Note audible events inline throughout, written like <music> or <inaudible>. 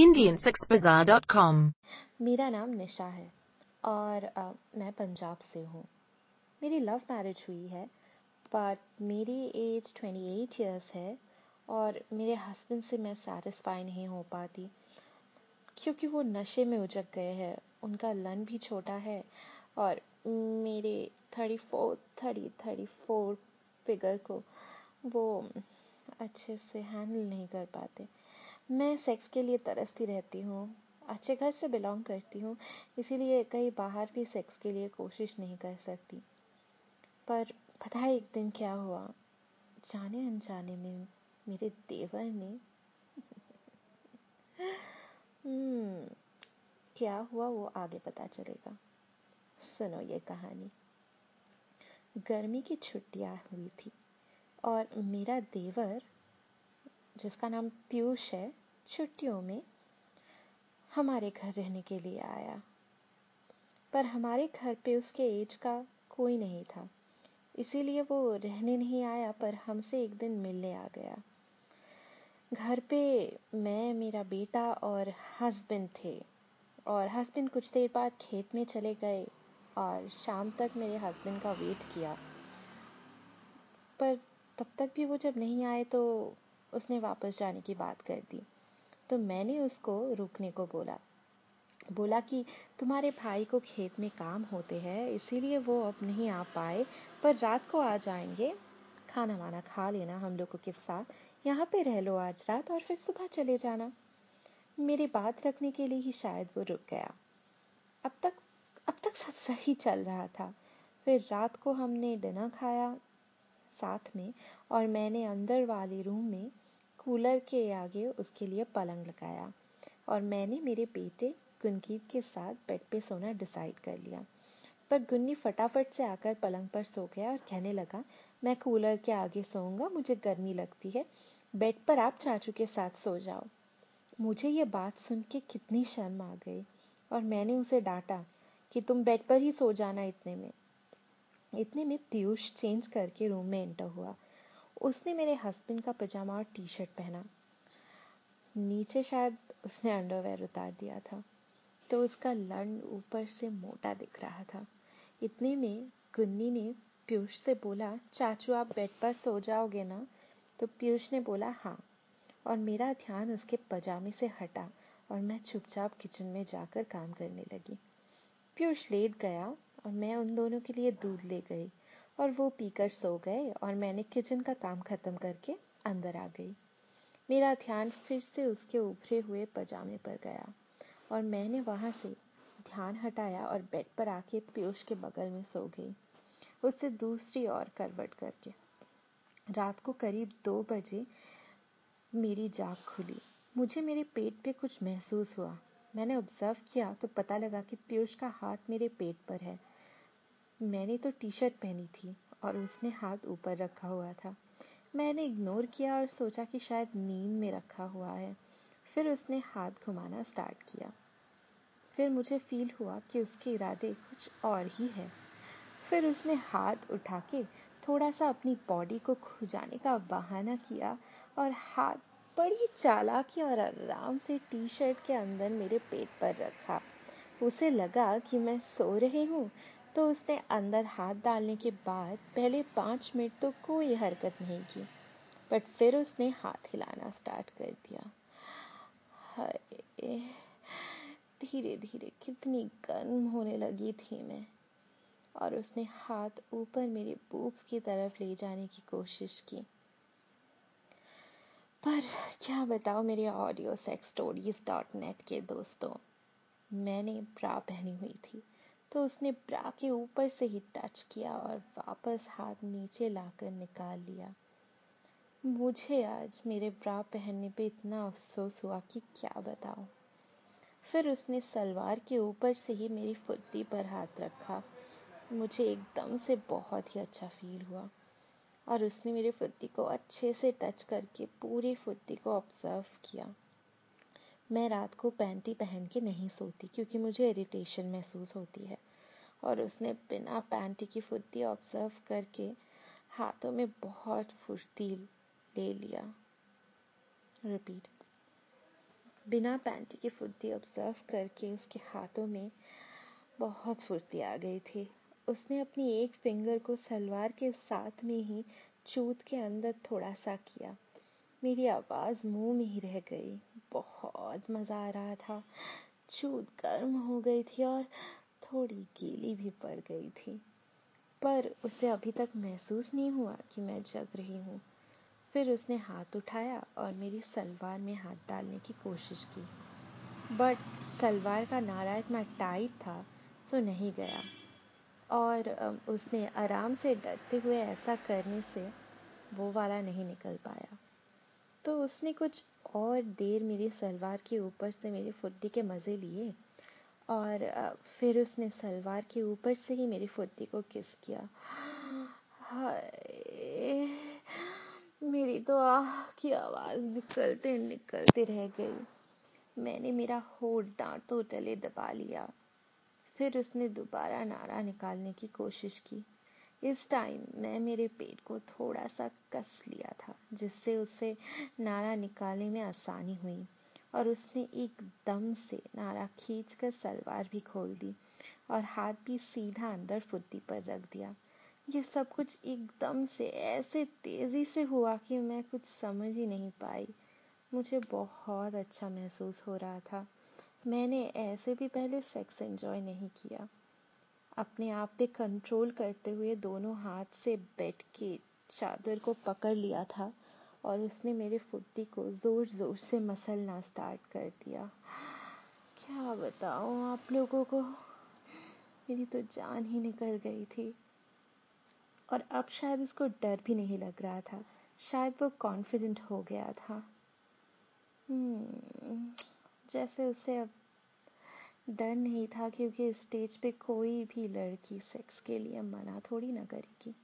indiansexbazaar.com. मेरा नाम निशा है और uh, मैं पंजाब से हूँ। मेरी लव मैरिज हुई है बट मेरी एज 28 इयर्स है और मेरे हस्बैंड से मैं सेटिस्फाई नहीं हो पाती क्योंकि वो नशे में उजक गए हैं। उनका लन भी छोटा है और मेरे thirty four thirty thirty four figure को वो अच्छे से हैंडल नहीं कर पाते। मैं सेक्स के लिए तरसती रहती हूँ अच्छे घर से बिलोंग करती हूँ इसीलिए कहीं बाहर भी सेक्स के लिए कोशिश नहीं कर सकती। पर पता है एक दिन क्या हुआ? जाने अनजाने में मेरे देवर ने <laughs> हम्म, क्या हुआ वो आगे पता चलेगा। सुनो ये कहानी। गर्मी की छुट्टियाँ हुई थी और मेरा देवर जिसका नाम पीयूष है छुट्टियों में हमारे घर रहने के लिए आया। पर हमारे घर पे उसके एज का कोई नहीं था। इसीलिए वो रहने नहीं आया, पर हमसे एक दिन मिलने आ गया। घर पे मैं, मेरा बेटा और हस्बैंड थे और हस्बैंड कुछ देर बाद खेत में चले गए और शाम तक मेरे हस्बैंड का वेट किया। पर तब तक भी वो जब नहीं आए तो उसने वापस जाने की बात कर दी। तो मैंने उसको रुकने को बोला। बोला कि तुम्हारे भाई को खेत में काम होते हैं, इसीलिए वो अब नहीं आ पाए, पर रात को आ जाएँगे। खाना वाना खा लेना हम लोगों के साथ। यहाँ पे रह लो आज रात और फिर सुबह चले जाना। मेरी बात रखने के लिए ही शायद वो रुक गया। अब तक अब तक सब सही चल रहा था। फिर रात को हमने डिनर खाया साथ में और मैंने अंदर वाले रूम में कूलर के आगे उसके लिए पलंग लगाया और मैंने मेरे बेटे गुनगीत के साथ बेड पे सोना डिसाइड कर लिया। पर गुन्नी फटाफट से आकर पलंग पर सो गया और कहने लगा, मैं कूलर के आगे सोऊँगा, मुझे गर्मी लगती है। बेड पर आप चाचू के साथ सो जाओ मुझे ये बात सुन के कितनी शर्म आ गई और मैंने उसे डांटा कि तुम बेड पर ही सो जाना इतने में। इतने में पीयूष चेंज करके रूम में एंटर हुआ। उसने मेरे हस्बैंड का पजामा और टी शर्ट पहना। नीचे शायद उसने अंडरवेयर उतार दिया था। तो उसका लंड ऊपर से मोटा दिख रहा था। इतने में गुन्नी ने पीयूष से बोला, चाचू, आप बेड पर सो जाओगे ना? तो पीयूष ने बोला हाँ। और मेरा ध्यान उसके पजामे से हटा और मैं चुपचाप किचन में जाकर काम करने लगी। पीयूष लेट गया और मैं उन दोनों के लिए दूध ले गई। और वो पीकर सो गए और मैंने किचन का काम खत्म करके अंदर आ गई। मेरा ध्यान फिर से उसके उभरे हुए पजामे पर गया और मैंने वहाँ से ध्यान हटाया और बेड पर आके पीयूष के बगल में सो गई। उससे दूसरी ओर करवट करके। रात को करीब दो बजे मेरी जाग खुली। मुझे मेरे पेट पे कुछ महसूस हुआ। मैंने ऑब्ज़र्व किया तो पता लगा कि पीयूष का हाथ मेरे पेट पर है। मैंने तो टी शर्ट पहनी थी और उसने हाथ ऊपर रखा हुआ था। मैंने इग्नोर किया और सोचा कि शायद नींद में रखा हुआ है। फिर उसने हाथ घुमाना स्टार्ट किया। फिर मुझे फील हुआ कि उसके इरादे कुछ और ही है। फिर उसने हाथ उठा के थोड़ा सा अपनी बॉडी को खुजाने का बहाना किया और हाथ बड़ी चालाकी और आराम से टी शर्ट के अंदर मेरे पेट पर रखा। उसे लगा कि मैं सो रही हूँ तो उसने अंदर हाथ डालने के बाद पहले पाँच मिनट तो कोई हरकत नहीं की बट फिर उसने हाथ हिलाना स्टार्ट कर दिया। धीरे धीरे कितनी गर्म होने लगी थी मैं। और उसने हाथ ऊपर मेरे बूब्स की तरफ़ ले जाने की कोशिश की। पर क्या बताओ मेरे audio sex stories dot net के दोस्तों, मैंने ब्रा पहनी हुई थी। तो उसने ब्रा के ऊपर से ही टच किया और वापस हाथ नीचे लाकर निकाल लिया। मुझे आज मेरे ब्रा पहनने पे इतना अफसोस हुआ कि क्या बताऊँ। फिर उसने सलवार के ऊपर से ही मेरी फुद्दी पर हाथ रखा। मुझे एकदम से बहुत ही अच्छा फील हुआ और उसने मेरी फुद्दी को अच्छे से टच करके पूरी फुद्दी को ऑब्ज़र्व किया। मैं रात को पैंटी पहन के नहीं सोती क्योंकि मुझे इरिटेशन महसूस होती है। और उसने बिना पैंटी की फुर्ती ऑब्ज़र्व करके हाथों में बहुत फुर्ती ले लिया। रिपीट बिना पैंटी की फुर्ती ऑब्ज़र्व करके उसके हाथों में बहुत फुर्ती आ गई थी। उसने अपनी एक फिंगर को सलवार के साथ में ही चूत के अंदर थोड़ा सा किया। मेरी आवाज़ मुँह में ही रह गई। बहुत मज़ा आ रहा था। चूत गर्म हो गई थी और थोड़ी गीली भी पड़ गई थी। पर उसे अभी तक महसूस नहीं हुआ कि मैं जग रही हूँ। फिर उसने हाथ उठाया और मेरी सलवार में हाथ डालने की कोशिश की। बट सलवार का नारा इतना टाइट था तो नहीं गया। और उसने आराम से डरते हुए ऐसा करने से वो वाला नहीं निकल पाया। तो उसने कुछ और देर मेरी सलवार के ऊपर से मेरी फुद्दी के मज़े लिए और फिर उसने सलवार के ऊपर से ही मेरी फुद्दी को किस किया। हाय, मेरी तो आह की आवाज़ निकलते निकलते रह गई। मैंने मेरा होठ दांतों तले दबा लिया। फिर उसने दोबारा नारा निकालने की कोशिश की। इस टाइम मैं मेरे पेट को थोड़ा सा कस लिया था, जिससे उसे नारा निकालने में आसानी हुई और उसने एकदम से नारा खींच कर सलवार भी खोल दी और हाथ भी सीधा अंदर फुद्दी पर रख दिया। ये सब कुछ एकदम से ऐसे तेज़ी से हुआ कि मैं कुछ समझ ही नहीं पाई। मुझे बहुत अच्छा महसूस हो रहा था। मैंने ऐसे भी पहले सेक्स एंजॉय नहीं किया। अपने आप पे कंट्रोल करते हुए दोनों हाथ से बेड के चादर को पकड़ लिया था और उसने मेरे फुद्दी को ज़ोर ज़ोर से मसलना स्टार्ट कर दिया। क्या बताऊँ आप लोगों को? मेरी तो जान ही निकल गई थी। और अब शायद उसको डर भी नहीं लग रहा था। शायद वो कॉन्फिडेंट हो गया था। hmm, जैसे उसे अब डर नहीं था क्योंकि स्टेज पे कोई भी लड़की सेक्स के लिए मना थोड़ी ना करेगी।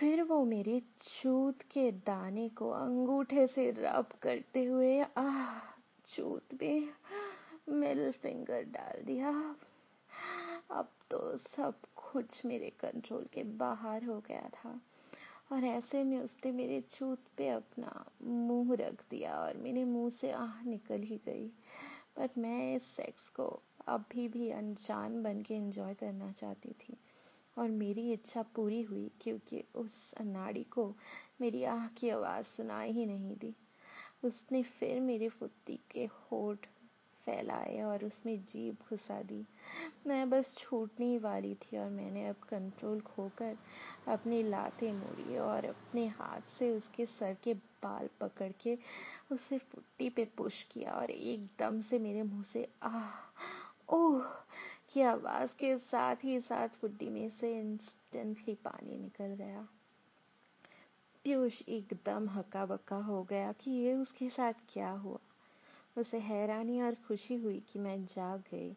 फिर वो मेरे चूत के दाने को अंगूठे से रब करते हुए, आह, चूत में मिडिल फिंगर डाल दिया। अब तो सब कुछ मेरे कंट्रोल के बाहर हो गया था। और ऐसे में उसने मेरे छूत पे अपना मुँह रख दिया और मेरे मुँह से आह निकल ही गई। बट मैं इस सेक्स को अभी भी अनजान बन के इंजॉय करना चाहती थी। और मेरी इच्छा पूरी हुई क्योंकि उस अनाड़ी को मेरी आह की आवाज़ सुनाई ही नहीं दी। उसने फिर मेरे फुत्ती के होठ फैलाए और उसमें जीभ घुसा दी। मैं बस छूटने ही वाली थी और मैंने अब कंट्रोल खोकर अपनी लातें मोड़ी और अपने हाथ से उसके सर के बाल पकड़ के उसे फुट्टी पे पुश किया और एकदम से मेरे मुँह से, आह, ओह, की आवाज़ के साथ ही साथ फुट्टी में से इंस्टेंटली पानी निकल गया। पीयूष एकदम हक्का बक्का हो गया कि ये उसके साथ क्या हुआ? उसे हैरानी और खुशी हुई कि मैं जाग गई।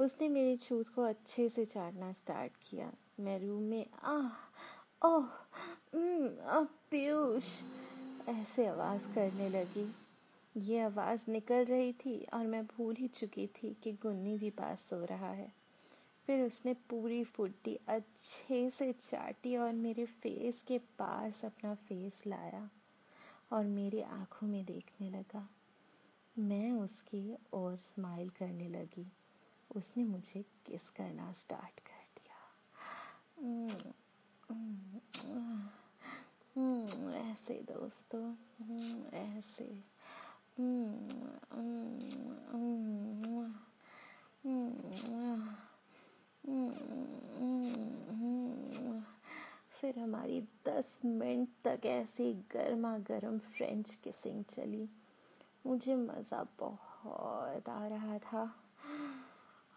उसने मेरी छूत को अच्छे से चाटना स्टार्ट किया। मैं रूम में, आह, ओह पीयूष, ऐसे आवाज़ करने लगी। ये आवाज़ निकल रही थी और मैं भूल ही चुकी थी कि गुन्नी भी पास सो रहा है। फिर उसने पूरी फुट्टी अच्छे से चाटी और मेरे फेस के पास अपना फेस लाया और मेरी आँखों में देखने लगा। मैं उसकी ओर स्माइल करने लगी। उसने मुझे किस करना स्टार्ट कर दिया। ऐसे दोस्तों, ऐसे। फिर हमारी दस मिनट तक ऐसी गर्मा गर्म फ्रेंच किसिंग चली। मुझे मज़ा बहुत आ रहा था।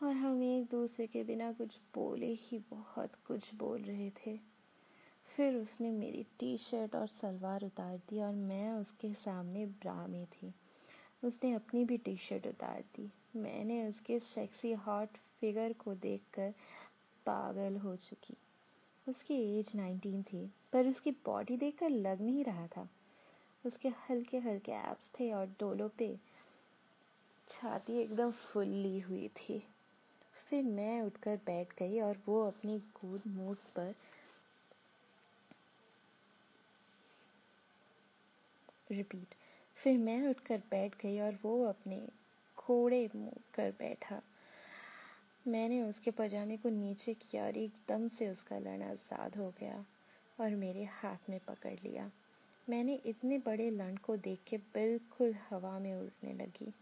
और हम एक दूसरे के बिना कुछ बोले ही बहुत कुछ बोल रहे थे। फिर उसने मेरी टी शर्ट और सलवार उतार दी और मैं उसके सामने ब्रा में थी। उसने अपनी भी टी शर्ट उतार दी। मैंने उसके सेक्सी हॉट फिगर को देखकर पागल हो चुकी। उसकी एज नाइनटीन थी, पर उसकी बॉडी देखकर लग नहीं रहा था। उसके हल्के हल्के एब्स थे और डोलों पे छाती एकदम फुल्ली हुई थी। फिर मैं उठकर बैठ गई और वो अपनी गोद मूड पर रिपीट फिर मैं उठकर बैठ गई और वो अपने घोड़े मुँह कर बैठा। मैंने उसके पजामे को नीचे किया और एकदम से उसका लड़ आज़ाद हो गया और मेरे हाथ में पकड़ लिया। मैंने इतने बड़े लंड को देख के बिल्कुल हवा में उड़ने लगी।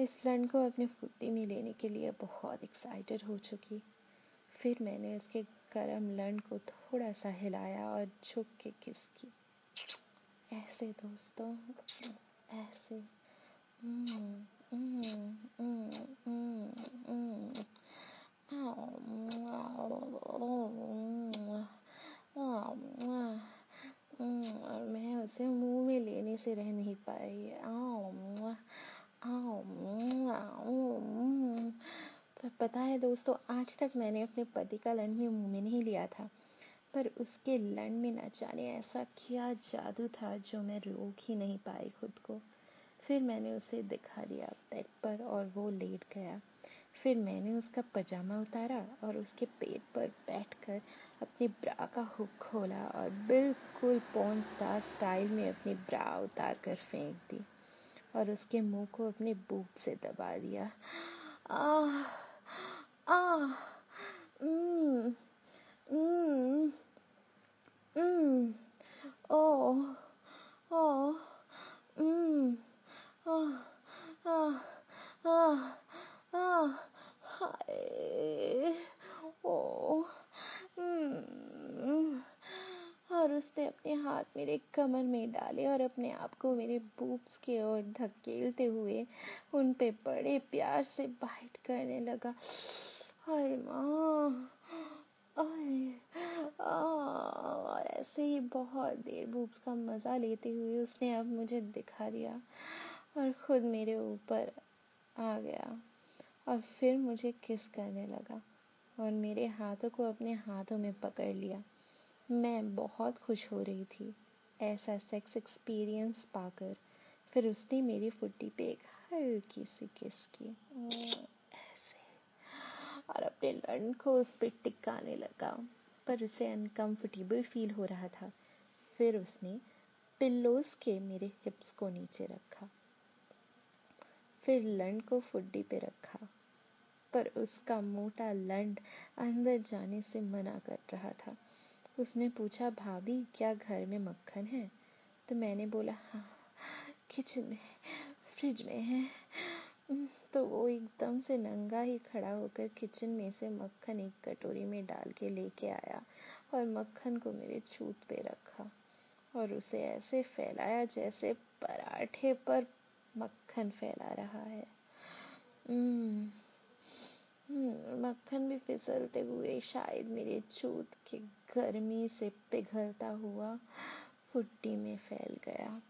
इस लंड को अपने फुट्टी में लेने के लिए बहुत एक्साइटेड हो चुकी। फिर मैंने उसके गर्म लंड को थोड़ा सा हिलाया और झुक के किस की। ऐसे दोस्तों, ऐसे। और मैं उसे मुँह में लेने से रह नहीं पाई। पर पता है दोस्तों, आज तक मैंने अपने पति का लंड में मुँह में नहीं लिया था। पर उसके लंड में न जाने ऐसा क्या जादू था जो मैं रोक ही नहीं पाई खुद को। फिर मैंने उसे दिखा दिया बेड पर और वो लेट गया। फिर मैंने उसका पजामा उतारा और उसके पेट पर बैठकर अपनी ब्रा का हुक खोला और बिल्कुल पॉन स्टार स्टाइल में अपनी ब्रा उतार कर फेंक दी और उसके मुँह को अपने बूट से दबा दिया। आह! मेरे कमर में डाले और अपने आप को मेरे बूब्स के ओर धकेलते हुए उन पे बड़े प्यार से बाइट करने लगा। हाय माँ और ऐसे ही बहुत देर बूब्स का मज़ा लेते हुए उसने अब मुझे दिखा दिया और खुद मेरे ऊपर आ गया और फिर मुझे किस करने लगा और मेरे हाथों को अपने हाथों में पकड़ लिया। मैं बहुत खुश हो रही थी। ऐसा सेक्स एक्सपीरियंस पाकर फिर उसने मेरी फुट्टी पे एक हल्की सी किस की। ऐसे। और अपने लंड को उस पर टिकाने लगा, पर उसे अनकंफर्टेबल फील हो रहा था। फिर उसने पिल्लोस के मेरे हिप्स को नीचे रखा। फिर लंड को फुड्डी पे रखा, पर उसका मोटा लंड अंदर जाने से मना कर रहा था। उसने पूछा, भाभी, क्या घर में मक्खन है? तो मैंने बोला हाँ किचन में, फ्रिज में है। तो वो एकदम से नंगा ही खड़ा होकर किचन में से मक्खन एक कटोरी में डाल के लेके आया और मक्खन को मेरे छूत पे रखा और उसे ऐसे फैलाया जैसे पराठे पर मक्खन फैला रहा है। मक्खन भी फिसलते हुए शायद मेरे चूत की गर्मी से पिघलता हुआ फुट्टी में फैल गया।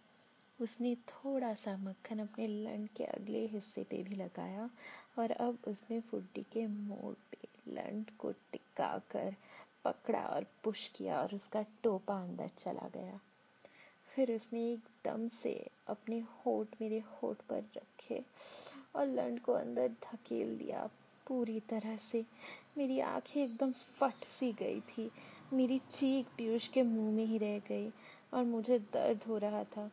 उसने थोड़ा सा मक्खन अपने लंड के अगले हिस्से पे भी लगाया और अब उसने फुट्टी के मोड़ पे लंड को टिका कर पकड़ा और पुश किया और उसका टोपा अंदर चला गया। फिर उसने एकदम से अपने होठ मेरे होठ पर रखे और लंड को अंदर धकेल दिया। पूरी तरह से। मेरी आँखें एकदम फट सी गई थी। मेरी चीख पीयूष के मुँह में ही रह गई और मुझे दर्द हो रहा था।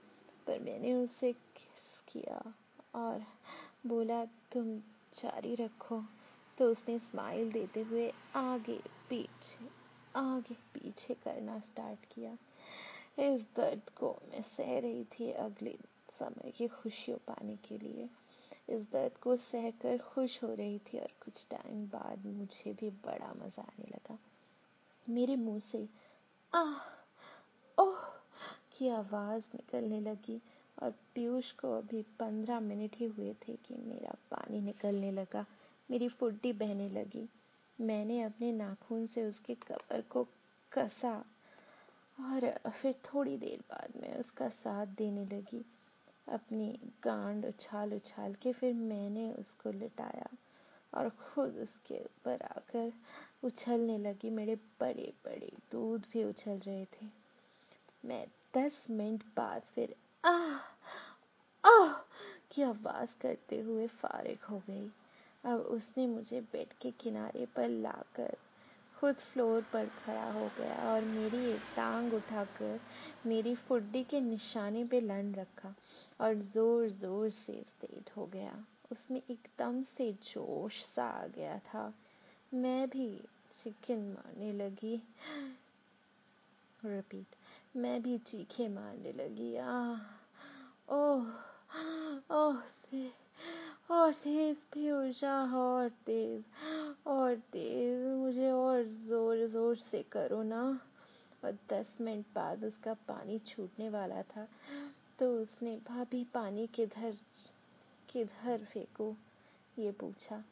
पर मैंने उसे किस किया और बोला, तुम जारी रखो। तो उसने स्माइल देते हुए आगे पीछे आगे पीछे करना स्टार्ट किया। इस दर्द को मैं सह रही थी अगले समय की खुशियों पाने के लिए। इस दर्द को सहकर खुश हो रही थी और कुछ टाइम बाद मुझे भी बड़ा मज़ा आने लगा। मेरे मुँह से, आह, ओह, की आवाज़ निकलने लगी और पीयूष को अभी पंद्रह मिनट ही हुए थे कि मेरा पानी निकलने लगा, मेरी फुड्डी बहने लगी। मैंने अपने नाखून से उसके कबर को कसा और फिर थोड़ी देर बाद मैं उसका साथ देने लगी। अपनी गांड उछाल उछाल के फिर मैंने उसको लिटाया और खुद उसके ऊपर आकर उछलने लगी। मेरे बड़े बड़े दूध भी उछल रहे थे। मैं दस मिनट बाद फिर आह आह, की आवाज़ करते हुए फारिग हो गई। अब उसने मुझे बेड के किनारे पर लाकर खुद फ्लोर पर खड़ा हो गया और मेरी एक टांग उठाकर मेरी फुड्डी के निशाने पे लन रखा और ज़ोर ज़ोर से तेज हो गया। उसमें एकदम से जोश सा आ गया था। मैं भी चिकन मारने लगी। रिपीट मैं भी चीखे मारने लगी। आह, ओह ओह और तेज भी ऊर्जा और तेज। और तेज, मुझे और ज़ोर ज़ोर से करो ना। और दस मिनट बाद उसका पानी छूटने वाला था तो उसने भाभी पानी किधर किधर फेंको, ये पूछा।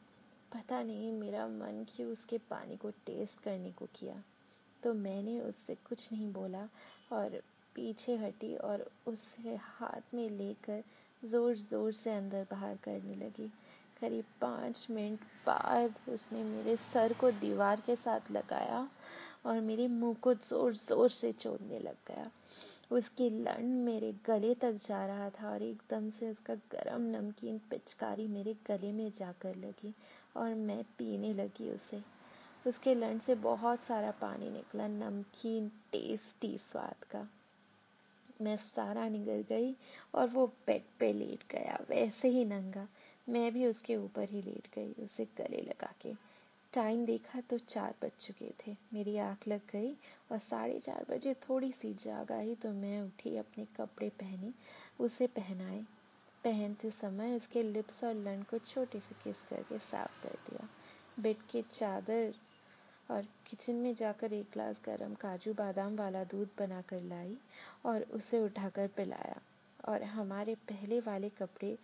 पता नहीं, मेरा मन क्यों उसके पानी को टेस्ट करने को किया। तो मैंने उससे कुछ नहीं बोला और पीछे हटी और उसे हाथ में लेकर ज़ोर ज़ोर से अंदर बाहर करने लगी। करीब पाँच मिनट बाद उसने मेरे सर को दीवार के साथ लगाया और मेरे मुँह को ज़ोर ज़ोर से चोदने लग गया। उसकी लंड मेरे गले तक जा रहा था और एकदम से उसका गरम नमकीन पिचकारी मेरे गले में जाकर लगी और मैं पीने लगी उसे। उसके लंड से बहुत सारा पानी निकला, नमकीन, टेस्टी स्वाद का। मैं सारा निगल गई और वो बेड पे लेट गया, वैसे ही नंगा। मैं भी उसके ऊपर ही लेट गई, उसे गले लगा के। टाइम देखा तो चार बज चुके थे। मेरी आँख लग गई और साढ़े चार बजे थोड़ी सी जाग आई तो मैं उठी, अपने कपड़े पहने, उसे पहनाए। पहनते समय उसके लिप्स और लंड को छोटे से किस करके साफ़ कर दिया। बेड के चादर और किचन में जाकर एक ग्लास गरम काजू बादाम वाला दूध बनाकर लाई और उसे उठाकर पिलाया। और हमारे पहले वाले कपड़े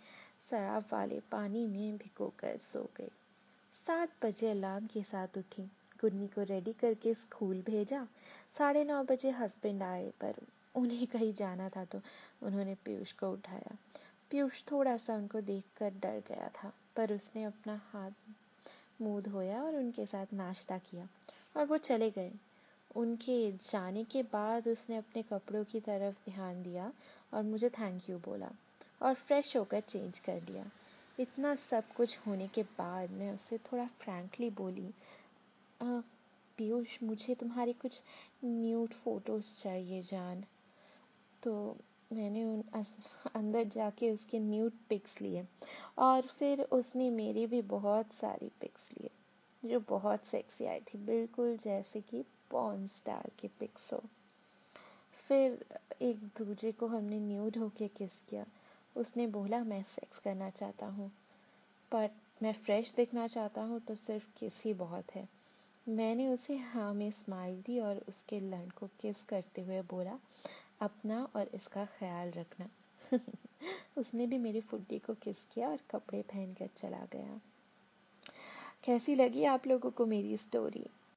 शराब वाले पानी में भिगोकर सो गए सात बजे अलार्म के साथ उठी। गुन्नी को रेडी करके स्कूल भेजा। साढ़े नौ बजे हस्बैंड आए, पर उन्हें कहीं जाना था तो उन्होंने पीयूष को उठाया। पीयूष थोड़ा सा उनको देखकर डर गया था, पर उसने अपना हाथ मुँह धोया और उनके साथ नाश्ता किया और वो चले गए। उनके जाने के बाद उसने अपने कपड़ों की तरफ़ ध्यान दिया और मुझे थैंक यू बोला। और फ्रेश होकर चेंज कर लिया इतना सब कुछ होने के बाद मैं उससे थोड़ा फ्रैंकली बोली पीयूष, मुझे तुम्हारी कुछ न्यूड फ़ोटोज़ चाहिए जान। तो मैंने उन अंदर जाके उसके न्यूड पिक्स लिए और फिर उसने मेरी भी बहुत सारी पिक्स लिए, जो बहुत सेक्सी आई थी, बिल्कुल जैसे कि पॉन स्टार के पिक्स हो। फिर एक दूजे को हमने न्यूड होके किस किया। उसने बोला, मैं सेक्स करना चाहता हूँ पर मैं फ्रेश दिखना चाहता हूँ तो सिर्फ़ किस ही बहुत है। मैंने उसे हाँ में स्माइल दी और उसके लंड को किस करते हुए बोला, अपना और इसका ख्याल रखना। <laughs> उसने भी मेरी फुड्डी को किस किया और कपड़े पहन कर चला गया। कैसी लगी आप लोगों को मेरी स्टोरी